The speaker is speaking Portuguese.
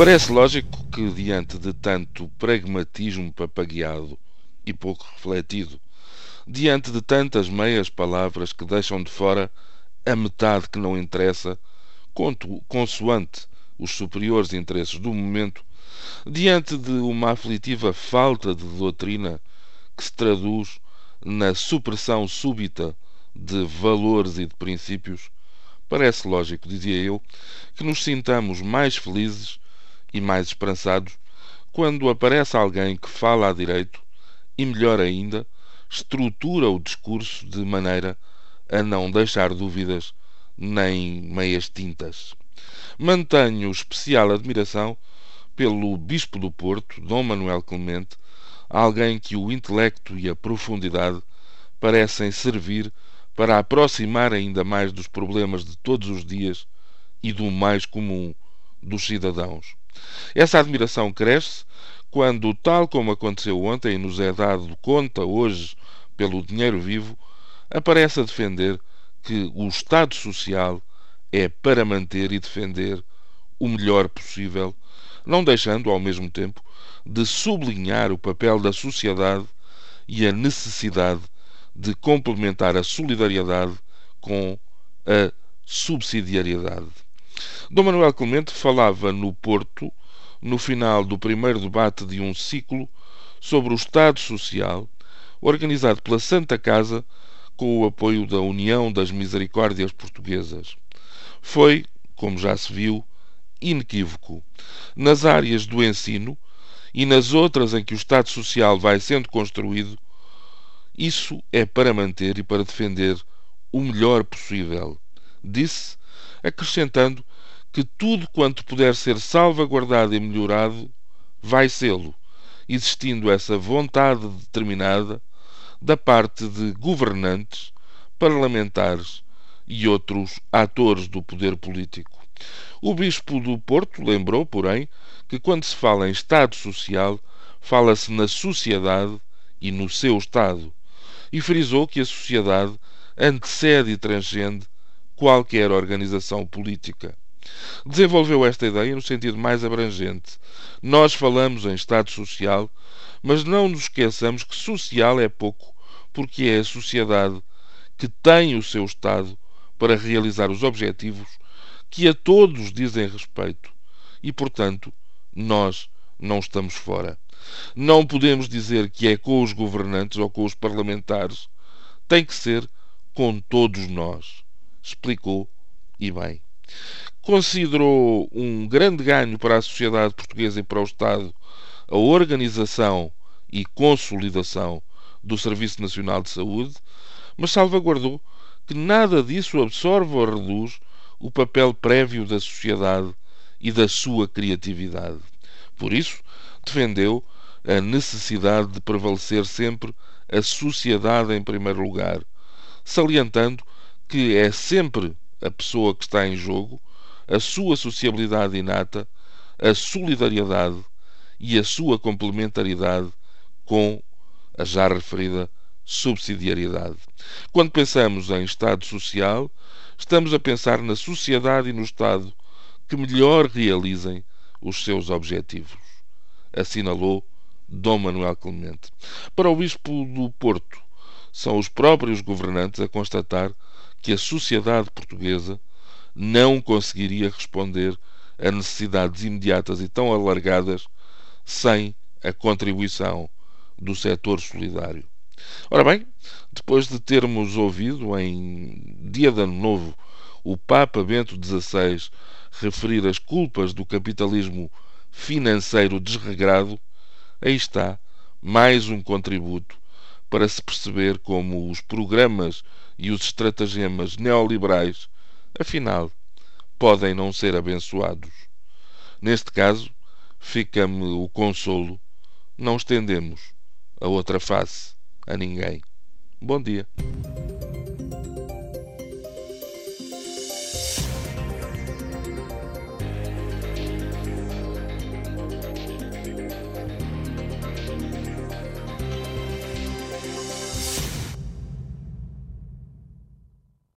Parece lógico que, diante de tanto pragmatismo papagueado e pouco refletido, diante de tantas meias palavras que deixam de fora a metade que não interessa, consoante os superiores interesses do momento, diante de uma aflitiva falta de doutrina que se traduz na supressão súbita de valores e de princípios, parece lógico, dizia eu, que nos sintamos mais felizes e mais esperançados quando aparece alguém que fala a direito e, melhor ainda, estrutura o discurso de maneira a não deixar dúvidas nem meias tintas. Mantenho especial admiração pelo Bispo do Porto, Dom Manuel Clemente, alguém que o intelecto e a profundidade parecem servir para aproximar ainda mais dos problemas de todos os dias e do mais comum dos cidadãos. Essa admiração cresce quando, tal como aconteceu ontem e nos é dado conta hoje pelo dinheiro vivo, aparece a defender que o Estado Social é para manter e defender o melhor possível, não deixando, ao mesmo tempo, de sublinhar o papel da sociedade e a necessidade de complementar a solidariedade com a subsidiariedade. Dom Manuel Clemente falava no Porto, no final do primeiro debate de um ciclo sobre o Estado Social, organizado pela Santa Casa com o apoio da União das Misericórdias Portuguesas. Foi, como já se viu, inequívoco. Nas áreas do ensino e nas outras em que o Estado Social vai sendo construído, isso é para manter e para defender o melhor possível. Disse, acrescentando que tudo quanto puder ser salvaguardado e melhorado vai sê-lo, existindo essa vontade determinada da parte de governantes, parlamentares e outros atores do poder político. O Bispo do Porto lembrou, porém, que quando se fala em Estado Social, fala-se na sociedade e no seu Estado, e frisou que a sociedade antecede e transcende qualquer organização política. Desenvolveu esta ideia no sentido mais abrangente. Nós falamos em Estado Social, mas não nos esqueçamos que social é pouco, porque é a sociedade que tem o seu Estado para realizar os objetivos que a todos dizem respeito. E, portanto, nós não estamos fora. Não podemos dizer que é com os governantes ou com os parlamentares. Tem que ser com todos nós. Explicou e bem considerou um grande ganho para a sociedade portuguesa e para o Estado a organização e consolidação do Serviço Nacional de Saúde, mas salvaguardou que nada disso absorve ou reduz o papel prévio da sociedade e da sua criatividade. Por isso, defendeu a necessidade de prevalecer sempre a sociedade em primeiro lugar, salientando que é sempre a pessoa que está em jogo a sua sociabilidade inata, a solidariedade e a sua complementaridade com a já referida subsidiariedade. Quando pensamos em Estado Social, estamos a pensar na sociedade e no Estado que melhor realizem os seus objetivos, assinalou Dom Manuel Clemente. Para o Bispo do Porto, são os próprios governantes a constatar que a sociedade portuguesa não conseguiria responder a necessidades imediatas e tão alargadas sem a contribuição do setor solidário. Ora bem, depois de termos ouvido em dia de Ano Novo o Papa Bento XVI referir as culpas do capitalismo financeiro desregrado, aí está mais um contributo para se perceber como os programas e os estratagemas neoliberais afinal, podem não ser abençoados. Neste caso, fica-me o consolo, não estendemos a outra face a ninguém. Bom dia.